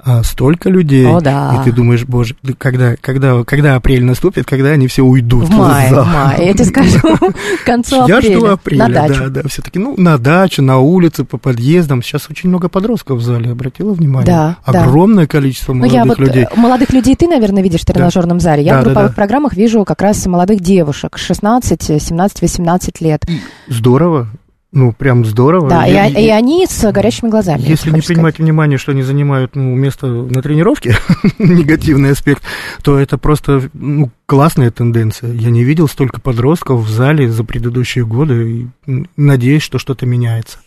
а, столько людей. О, да. И ты думаешь, боже, когда, когда, когда апрель наступит, когда они все уйдут? В мае, в мае. Я тебе скажу, [LAUGHS] к концу апреля. Я жду апреля, на дачу. да, да. Все-таки, ну, на даче, на улице, по подъездам. Сейчас очень много подростков в зале, обратила внимание? Да, Огромное да. количество молодых ну, я вот, людей. Молодых людей ты, наверное, видишь в тренажерном да. зале. Я да, в групповых да, да. программах вижу как раз молодых девушек, 16, 17, 18 лет. Здорово. Ну, прям здорово. Да, я, и, и они с горящими глазами. Если не принимать сказать. внимание, что они занимают ну, место на тренировке, [LAUGHS] негативный аспект, то это просто ну, классная тенденция. Я не видел столько подростков в зале за предыдущие годы, и надеюсь, что что-то меняется.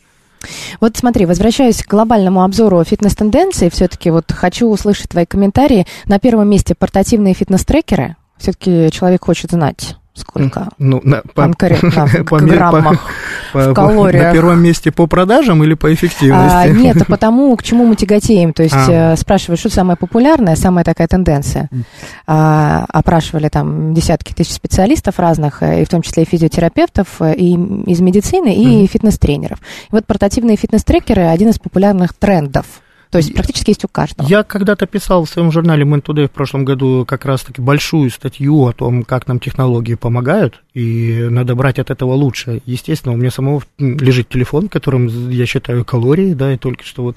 Вот смотри, возвращаясь к глобальному обзору фитнес-тенденций, все-таки вот хочу услышать твои комментарии. На первом месте портативные фитнес-трекеры. Все-таки человек хочет знать, Сколько? Ну, на, по, Конкретно, [LAUGHS] [LAUGHS] в по, граммах, по, в калориях. На первом месте по продажам или по эффективности? А, нет, а [LAUGHS] потому, к чему мы тяготеем. То есть а. Э, спрашивают, что самое популярное, самая такая тенденция. А, опрашивали там десятки тысяч специалистов разных, э, и в том числе и физиотерапевтов, э, и из медицины, и mm. фитнес-тренеров. И вот портативные фитнес-трекеры – один из популярных трендов. То есть практически есть у каждого. Я когда-то писал в своем журнале Man Today в прошлом году как раз-таки большую статью о том, как нам технологии помогают, и надо брать от этого лучше. Естественно, у меня самого лежит телефон, которым я считаю калории, да, и только что вот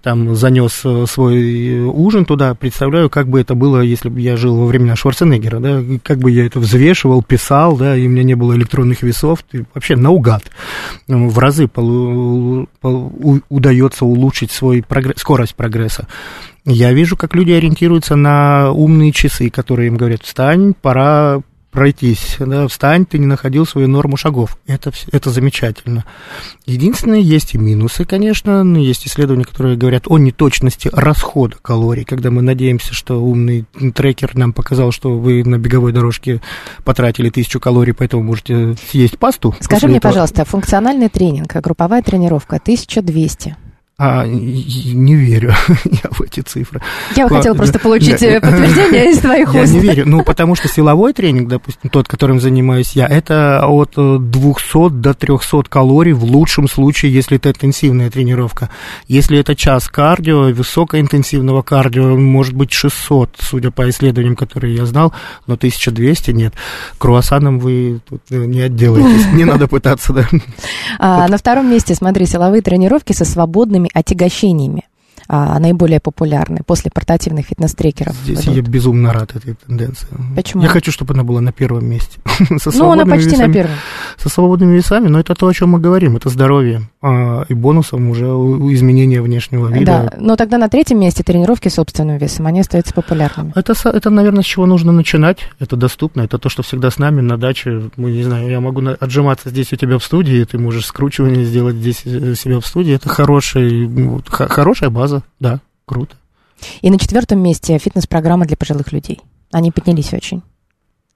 там занес э, свой ужин туда, представляю, как бы это было, если бы я жил во времена Шварценеггера, да, как бы я это взвешивал, писал, да, и у меня не было электронных весов, ты вообще наугад. В разы полу, полу, удается улучшить свой прогресс, скорость прогресса. Я вижу, как люди ориентируются на умные часы, которые им говорят, встань, пора пройтись, да, встань, ты не находил свою норму шагов. Это, это замечательно. Единственное, есть и минусы, конечно, но есть исследования, которые говорят о неточности расхода калорий, когда мы надеемся, что умный трекер нам показал, что вы на беговой дорожке потратили тысячу калорий, поэтому можете съесть пасту. Скажи мне, этого. пожалуйста, функциональный тренинг, групповая тренировка 1200, а, не верю [LAUGHS] я в эти цифры. Я бы хотела просто получить я, подтверждение из твоих уст. [LAUGHS] Я не верю, ну, потому что силовой тренинг, допустим, тот, которым занимаюсь я, это от 200 до 300 калорий в лучшем случае, если это интенсивная тренировка. Если это час кардио, высокоинтенсивного кардио, может быть 600, судя по исследованиям, которые я знал, но 1200 нет. Круассаном вы тут не отделаетесь, [LAUGHS] не надо пытаться, да. А, на втором месте, смотри, силовые тренировки со отягощениями а, наиболее популярны после портативных фитнес-трекеров. Здесь идут. я безумно рад этой тенденции. Почему? Я хочу, чтобы она была на первом месте. [LAUGHS] ну, она почти весами, на первом. Со свободными весами, но это то, о чем мы говорим, это здоровье. А, и бонусом уже изменения внешнего вида. Да, но тогда на третьем месте тренировки собственным весом, они остаются популярными. Это, это, наверное, с чего нужно начинать. Это доступно, это то, что всегда с нами на даче. Мы, не знаю, я могу отжиматься здесь у тебя в студии, ты можешь скручивание сделать здесь э, у себя в студии. Это хорошая, хорошая база база, да, круто. И на четвертом месте фитнес-программа для пожилых людей. Они поднялись очень.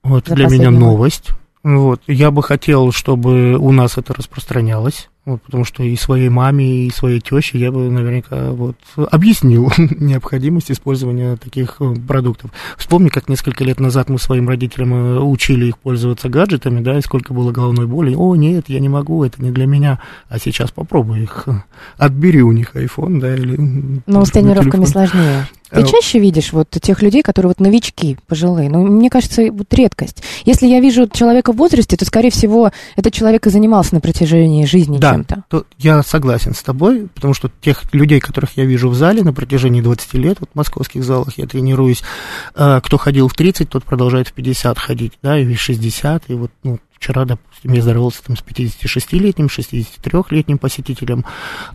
Вот для меня новость. Вот. Я бы хотел, чтобы у нас это распространялось. Вот, потому что и своей маме, и своей теще я бы наверняка вот, объяснил [LAUGHS] необходимость использования таких э, продуктов. Вспомни, как несколько лет назад мы своим родителям э, учили их пользоваться гаджетами, да, и сколько было головной боли. О, нет, я не могу, это не для меня. А сейчас попробуй их, э, отбери у них iPhone, да, или... Но с тренировками сложнее. Ты э, чаще видишь вот тех людей, которые вот новички, пожилые? Ну, мне кажется, вот редкость. Если я вижу человека в возрасте, то, скорее всего, этот человек и занимался на протяжении жизни да, чем-то. То я согласен с тобой, потому что тех людей, которых я вижу в зале на протяжении 20 лет, вот в московских залах я тренируюсь, э, кто ходил в 30, тот продолжает в 50 ходить, да, и в 60, и вот, ну, Вчера, допустим, я здоровался там с 56-летним, 63-летним посетителем.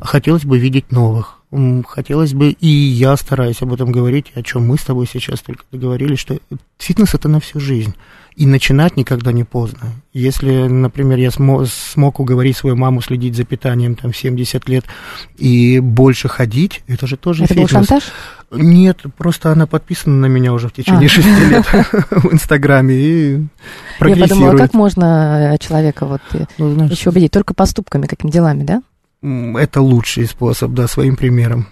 Хотелось бы видеть новых. Хотелось бы, и я стараюсь об этом говорить, о чем мы с тобой сейчас только договорились, что фитнес это на всю жизнь. И начинать никогда не поздно. Если, например, я смог, смог уговорить свою маму следить за питанием там 70 лет и больше ходить, это же тоже это фитнес. был шантаж? Нет, просто она подписана на меня уже в течение а. шести лет [LAUGHS] в Инстаграме и Я подумала, как можно человека вот ну, еще убедить? Только поступками, какими делами, да? Это лучший способ, да, своим примером.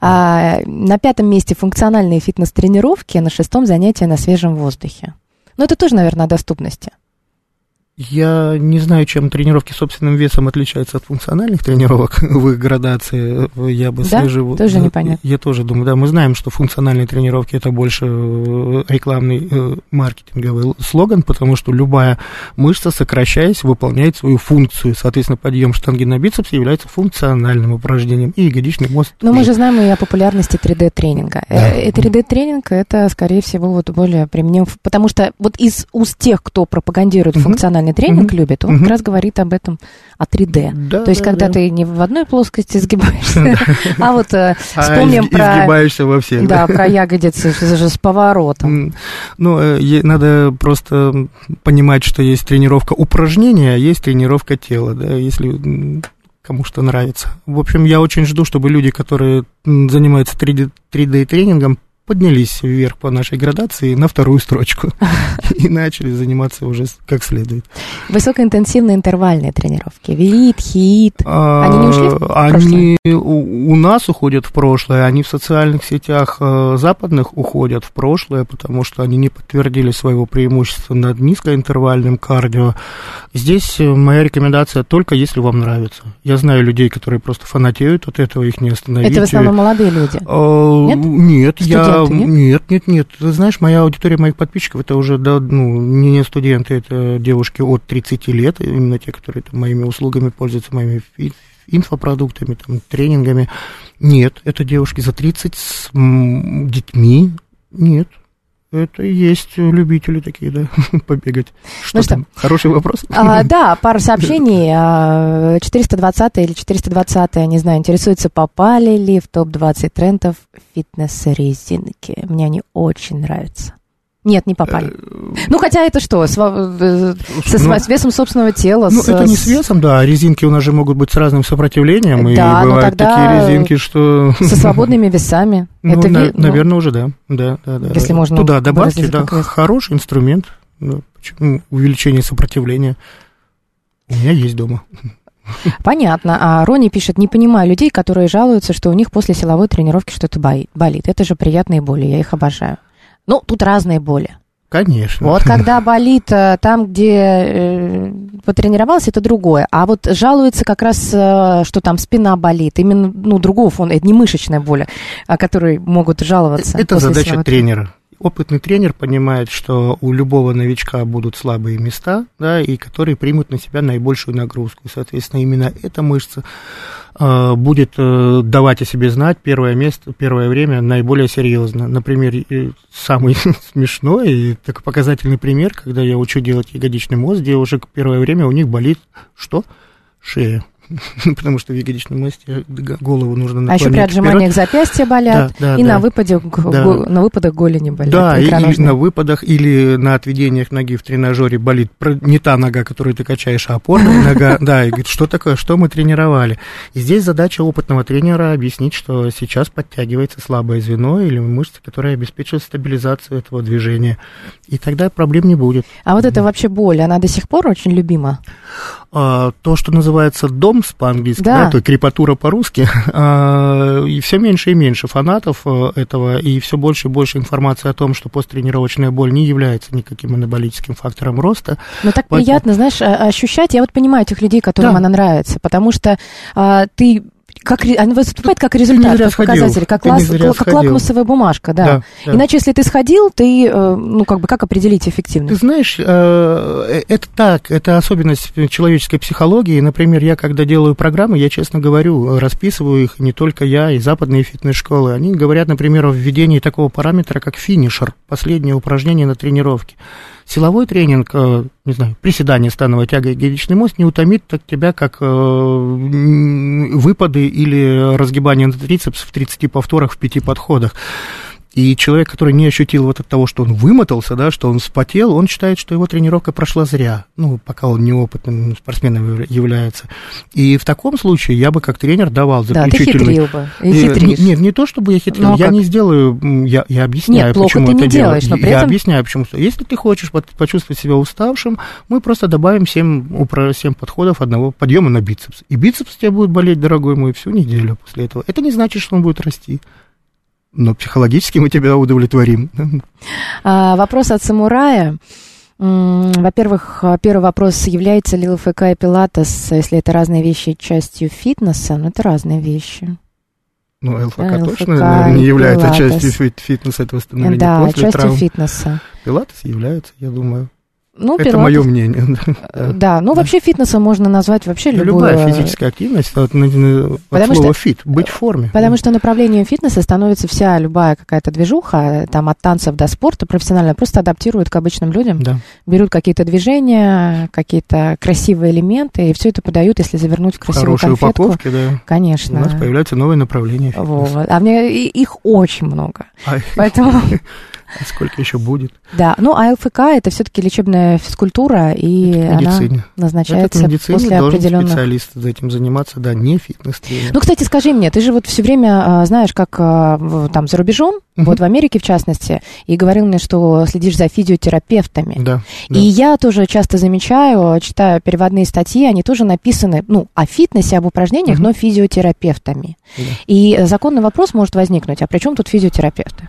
А, на пятом месте функциональные фитнес-тренировки, на шестом занятия на свежем воздухе. Но это тоже, наверное, о доступности. Я не знаю, чем тренировки собственным весом отличаются от функциональных тренировок [LAUGHS] в их градации. Я бы да? свежего... Тоже да, непонятно. Я тоже думаю, да, мы знаем, что функциональные тренировки это больше э, рекламный э, маркетинговый слоган, потому что любая мышца, сокращаясь, выполняет свою функцию. Соответственно, подъем штанги на бицепс является функциональным упражнением, и ягодичный мост. Но мы же знаем и о популярности 3D-тренинга. Да. И 3D-тренинг это, скорее всего, вот более применим, потому что вот из уст тех, кто пропагандирует функциональный персональный тренинг угу. любит, он угу. как раз говорит об этом, о 3D. Да, То есть, да, когда да. ты не в одной плоскости сгибаешься, [LAUGHS] а вот э, [LAUGHS] а вспомним про... Изгибаешься во всех. Да, про ягодицы с поворотом. Ну, э, надо просто понимать, что есть тренировка упражнения, а есть тренировка тела, да, если кому что нравится. В общем, я очень жду, чтобы люди, которые занимаются 3D-тренингом, поднялись вверх по нашей градации на вторую строчку [LAUGHS] и начали заниматься уже как следует. Высокоинтенсивные интервальные тренировки. Велит, хит. Они не ушли в А, Они у, нас уходят в прошлое, они в социальных сетях э, западных уходят в прошлое, потому что они не подтвердили своего преимущества над низкоинтервальным кардио. Здесь моя рекомендация только если вам нравится. Я знаю людей, которые просто фанатеют от этого, их не остановить. Это в основном молодые люди. Э, Нет? Нет, я... Нет? Нет, нет, нет. Ты знаешь, моя аудитория моих подписчиков, это уже, да, ну, не студенты, это девушки от 30 лет, именно те, которые там, моими услугами пользуются, моими инфопродуктами, там, тренингами. Нет, это девушки за 30 с детьми. Нет. Это есть любители такие, да, [LAUGHS] побегать. Что Ну что? там? Хороший вопрос. А, [LAUGHS] да, пара сообщений. А, 420 или 420, не знаю, интересуется, попали ли в топ-20 трендов фитнес-резинки. Мне они очень нравятся. Нет, не попали. Ну, хотя это что, с, э, со- с ну, с весом собственного тела? Ну, с- это не с- весом, да, а резинки у нас же могут быть с разным сопротивлением, и Да, ну бывают тогда такие резинки, что... Со [LAUGHS] свободными весами. Ну, это на- ви- ну, наверное, уже да. да, да, да. Если можно Туда добавьте, да, хороший инструмент. Да, почему? увеличение сопротивления. У меня есть дома. Понятно. А Рони пишет, не понимаю людей, которые жалуются, что у них после силовой тренировки что-то болит. Это же приятные боли, я их обожаю. Ну, тут разные боли. Конечно. Вот [LAUGHS] когда болит э, там, где э, потренировался, это другое. А вот жалуется как раз, э, что там спина болит. Именно, ну, другого фона. Это не мышечная боль, о которой могут жаловаться. Это задача тренера. Опытный тренер понимает, что у любого новичка будут слабые места, да, и которые примут на себя наибольшую нагрузку. Соответственно, именно эта мышца э, будет э, давать о себе знать первое место, первое время наиболее серьезно. Например, самый [LAUGHS] смешной и такой показательный пример, когда я учу делать ягодичный мост, девушек первое время у них болит что? Шея. [LAUGHS] Потому что в ягодичном мосте голову нужно А еще при наклонить вперед. отжиманиях запястья болят, Да, да, и да. на, выпаде, Да. го- на выпадах голени болят. Да, и, и на выпадах или на отведениях ноги в тренажере болит не та нога, которую ты качаешь, а опорная [LAUGHS] нога. Да, и говорит, что такое, что мы тренировали. И здесь задача опытного тренера объяснить, что сейчас подтягивается слабое звено или мышца, которая обеспечивает стабилизацию этого движения. И тогда проблем не будет. А вот это вообще боль, она до сих пор очень любима. А, то, что называется домс по-английски, Да. да, то есть крепатура по-русски, [LAUGHS] а, и все меньше и меньше фанатов э, этого, и все больше и больше информации о том, что посттренировочная боль не является никаким анаболическим фактором роста. Но так Поэтому- приятно, знаешь, а- ощущать. Я вот понимаю этих людей, которым Да. она нравится, потому что а, ты как, она выступает как результат, как показатель, как, Ты лас- зря как лакмусовая бумажка, да. Да, да. Иначе, если ты сходил, ты, э, ну, как бы, как определить Ты эффективность? знаешь, э, э, это так, это особенность человеческой психологии. Например, я когда делаю программы, я честно говорю, расписываю их не только я, и западные фитнес-школы. Они говорят, например, о введении такого параметра, как финишер, последнее упражнение на тренировке. Силовой тренинг, э, не знаю, приседание, становая тяга и ягодичный мост не утомит так тебя, как э, выпады или разгибание трицепс в 30 повторах в 5 подходах. И человек, который не ощутил вот от того, что он вымотался, да, что он вспотел, он считает, что его тренировка прошла зря, ну, пока он неопытным спортсменом яв- является. И в таком случае я бы как тренер давал Да, ты заключительный... хитрил бы. Э. Нет, не то, чтобы я хитрил, а я как? не сделаю, я, я объясняю, Нет, почему ты это не делаешь, но при я этом- объясняю, почему. Если ты хочешь почувствовать себя уставшим, мы просто добавим 7, упро- 7 подходов одного подъема на бицепс. И бицепс у тебя будет болеть, дорогой мой, всю неделю после этого. Это не значит, что он будет расти. Но психологически мы тебя удовлетворим. А, вопрос от самурая. Во-первых, первый вопрос, является ли ЛФК и пилатес, если это разные вещи, частью фитнеса? Ну, это разные вещи. Ну, ЛФК Да, точно ЛФК не является пилатес. частью фит- фитнеса, это восстановление да, после частью травм. фитнеса. Пилатес является, я думаю. Ну, это пилатес- мое мнение. Э, да. Да, ну вообще фитнесом можно назвать вообще любую... Любая физическая активность, от, от Потому слова что- фит, быть в форме. Потому что направлением фитнеса становится вся любая какая-то движуха, там от танцев до спорта профессионально, просто адаптируют к обычным людям, Да. берут какие-то движения, какие-то красивые элементы, и все это подают, если завернуть в красивую Хорошие конфетку. упаковки, да. У Конечно. нас появляются новые направления. фитнеса. Вот. А мне их очень много. А, Поэтому [LAUGHS] А Сколько еще будет? Да, ну а ЛФК это все-таки лечебная физкультура, и она назначается медицине после определенных. специалист за этим заниматься, да, не фитнес-тренер. Ну, кстати, скажи мне, ты же вот все время а, знаешь, как а, там за рубежом, Мгм. вот в Америке в частности, и говорил мне, что следишь за физиотерапевтами. да, да. И я тоже часто замечаю, читаю переводные статьи, они тоже написаны, ну, о фитнесе, об упражнениях, Мгм. но физиотерапевтами. Да. И законный вопрос может возникнуть, а при чем тут физиотерапевты?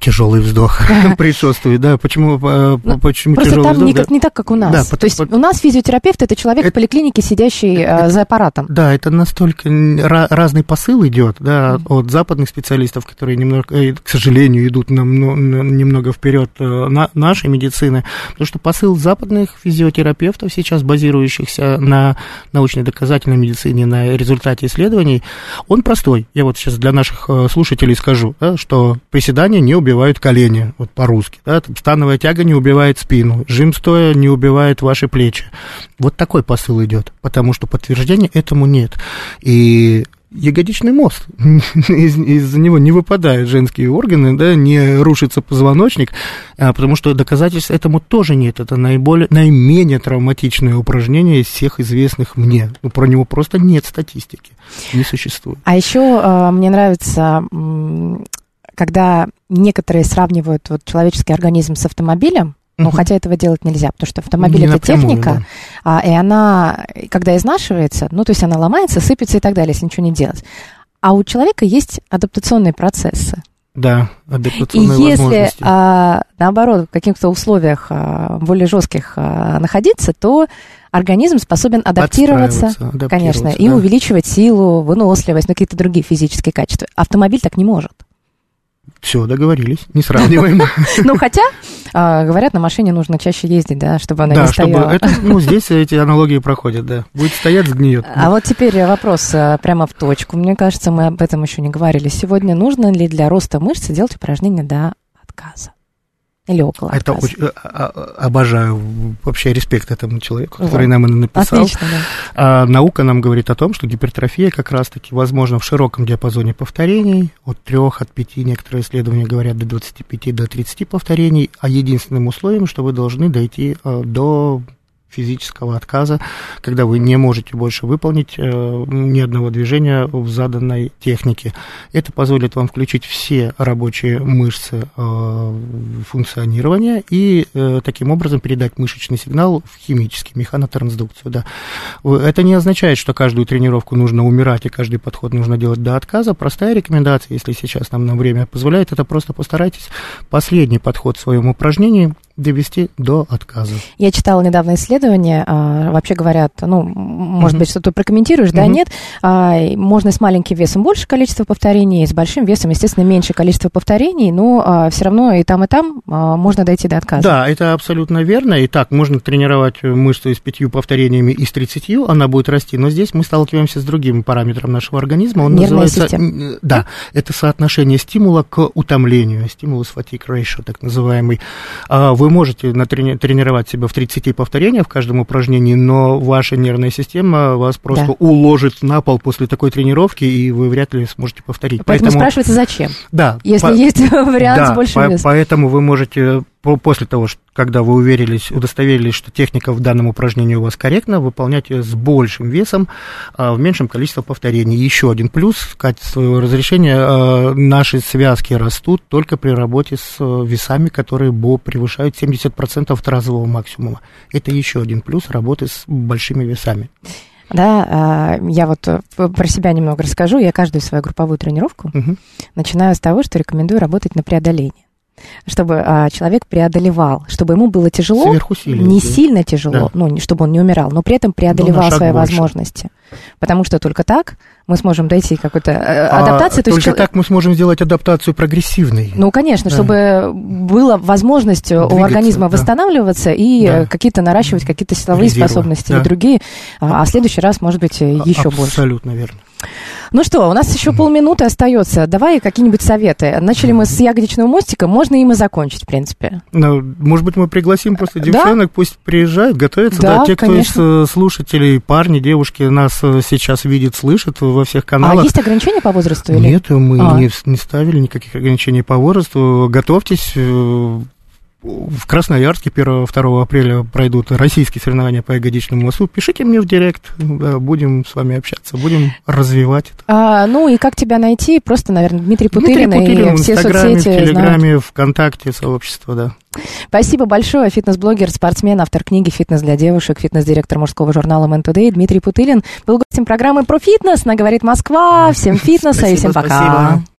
Тяжелый вздох [LAUGHS] присутствует, да. Почему, э, почему Просто тяжелый там вздох? не, да? как- не так, как у нас. Да, То есть у нас физиотерапевт это человек в поликлинике, сидящий э, за аппаратом. Да, это настолько разный посыл идет, да, от западных специалистов, которые немного, э, к сожалению, идут намно- на- немного вперед на, нашей медицины, потому что посыл западных физиотерапевтов сейчас базирующихся на научной доказательной медицине, на результате исследований, он простой. Я вот сейчас для наших слушателей скажу, да, что приседания не убивают колени, вот по-русски, да, становая тяга не убивает спину, жим стоя не убивает ваши плечи. Вот такой посыл идет, потому что подтверждения этому нет. И ягодичный мост, [LAUGHS] из, из-за него не выпадают женские органы, да, не рушится позвоночник, а, потому что доказательств этому тоже нет. Это наиболее, наименее травматичное упражнение из всех известных мне. Ну, про него просто нет статистики, не существует. А еще э, мне нравится, когда некоторые сравнивают вот человеческий организм с автомобилем, ну, Мгм. хотя этого делать нельзя, потому что автомобиль Не это напрямую, техника, да. а, и она, когда изнашивается, ну, то есть она ломается, сыпется и так далее, если ничего не делать. А у человека есть адаптационные процессы. Да, И адаптационные если, возможности. а, наоборот, в каких-то условиях а, более жестких а, находиться, то организм способен адаптироваться, Подстраиваться, конечно, адаптироваться, и да. увеличивать силу, выносливость, ну, какие-то другие физические качества. Автомобиль так не может. Все, договорились, не сравниваем. [LAUGHS] Ну, хотя, а, говорят, на машине нужно чаще ездить, да, чтобы она не стояла. ну, здесь эти аналогии проходят, да. Будет стоять, сгниет. А вот теперь вопрос а, прямо в точку. Мне кажется, мы об этом еще не говорили сегодня. Нужно ли для роста мышцы делать упражнения до отказа? Или около Это отказа? очень, а- а- обожаю, вообще респект этому человеку, который Вот. нам это написал. Отлично, да. А наука нам говорит о том, что гипертрофия как раз-таки возможна в широком диапазоне повторений, от 3, от 5, некоторые исследования говорят до 25, до 30 повторений, а единственным условием, что вы должны дойти э, до физического отказа, когда вы не можете больше выполнить э, ни одного движения в заданной технике. Это позволит вам включить все рабочие мышцы э, функционирования и э, таким образом передать мышечный сигнал в химический, механотрансдукцию. Да. Это не означает, что каждую тренировку нужно умирать и каждый подход нужно делать до отказа. Простая рекомендация, если сейчас нам на время позволяет, это просто постарайтесь последний подход в своем упражнении довести до отказа. Я читала недавно исследование, а, вообще говорят, ну, может Мгм. быть, что ты прокомментируешь, да, Мгм. нет, а, можно с маленьким весом больше количества повторений, с большим весом, естественно, меньше количество повторений, но все равно и там, и там а, можно дойти до отказа. Да, это абсолютно верно. И так, можно тренировать мышцу с пятью повторениями и с тридцатью, она будет расти. Но здесь мы сталкиваемся с другим параметром нашего организма. Он Нервная называется... система. м, Да, это соотношение стимула к утомлению. Стимулус fatigue ratio, так называемый. А Вы можете натрени- тренировать себя в 30 повторениях в каждом упражнении, но ваша нервная система вас просто Да. уложит на пол после такой тренировки, и вы вряд ли сможете повторить. Поэтому, спрашивается, зачем? да, Если по- есть [LAUGHS] вариант да, с большим по- весом. поэтому вы можете после того, когда вы уверились, удостоверились, что техника в данном упражнении у вас корректна, выполнять ее с большим весом, а, в меньшем количестве повторений. Еще один плюс качества своего разрешения, а, наши связки растут только при работе с а, весами, которые превышают 70% тазового максимума. Это еще один плюс работы с большими весами. Да, а, я вот э, про себя немного расскажу. Я каждую свою групповую тренировку Мгм. начинаю с того, что рекомендую работать на преодоление. Чтобы а, человек преодолевал, чтобы ему было тяжело, не да. сильно тяжело, Да. ну, чтобы он не умирал, но при этом преодолевал шаг свои больше. возможности. Потому что только так мы сможем дойти какой-то э, А адаптации. то есть только чел- так мы сможем сделать адаптацию прогрессивной. Ну, конечно, Да. чтобы была возможность у Двигаться, организма да. восстанавливаться и Да. э, какие-то наращивать какие-то силовые Резервы, способности да. или другие, а а в следующий раз, может быть, еще больше. Абсолютно верно. Ну что, у нас еще полминуты остается. Давай какие-нибудь советы. Начали мы с ягодичного мостика, можно им и закончить, в принципе. Ну, может быть, мы пригласим просто Да? девчонок, пусть приезжают, готовятся. Да, Да, те, кто конечно. из э, слушателей, парни, девушки, нас э, сейчас видят, слышат во всех А каналах. есть ограничения по возрасту? Или? Нет, мы А. не, не ставили никаких ограничений по возрасту. Готовьтесь. В Красноярске 1-2 апреля пройдут российские соревнования по ягодичному мосту. Пишите мне в директ, да, будем с вами общаться, будем развивать это. А, ну и как тебя найти? Просто, наверное, Дмитрий Путырин, Дмитрий Путырин и в все Инстаграме, в соцсети знают. Телеграме, ВКонтакте, сообщество, да. Спасибо большое. Фитнес-блогер, спортсмен, автор книги «Фитнес для девушек», фитнес-директор мужского журнала Man Today Дмитрий Путылин был гостем программы про фитнес на «Говорит Москва». Всем фитнеса и Спасибо, всем пока. спасибо.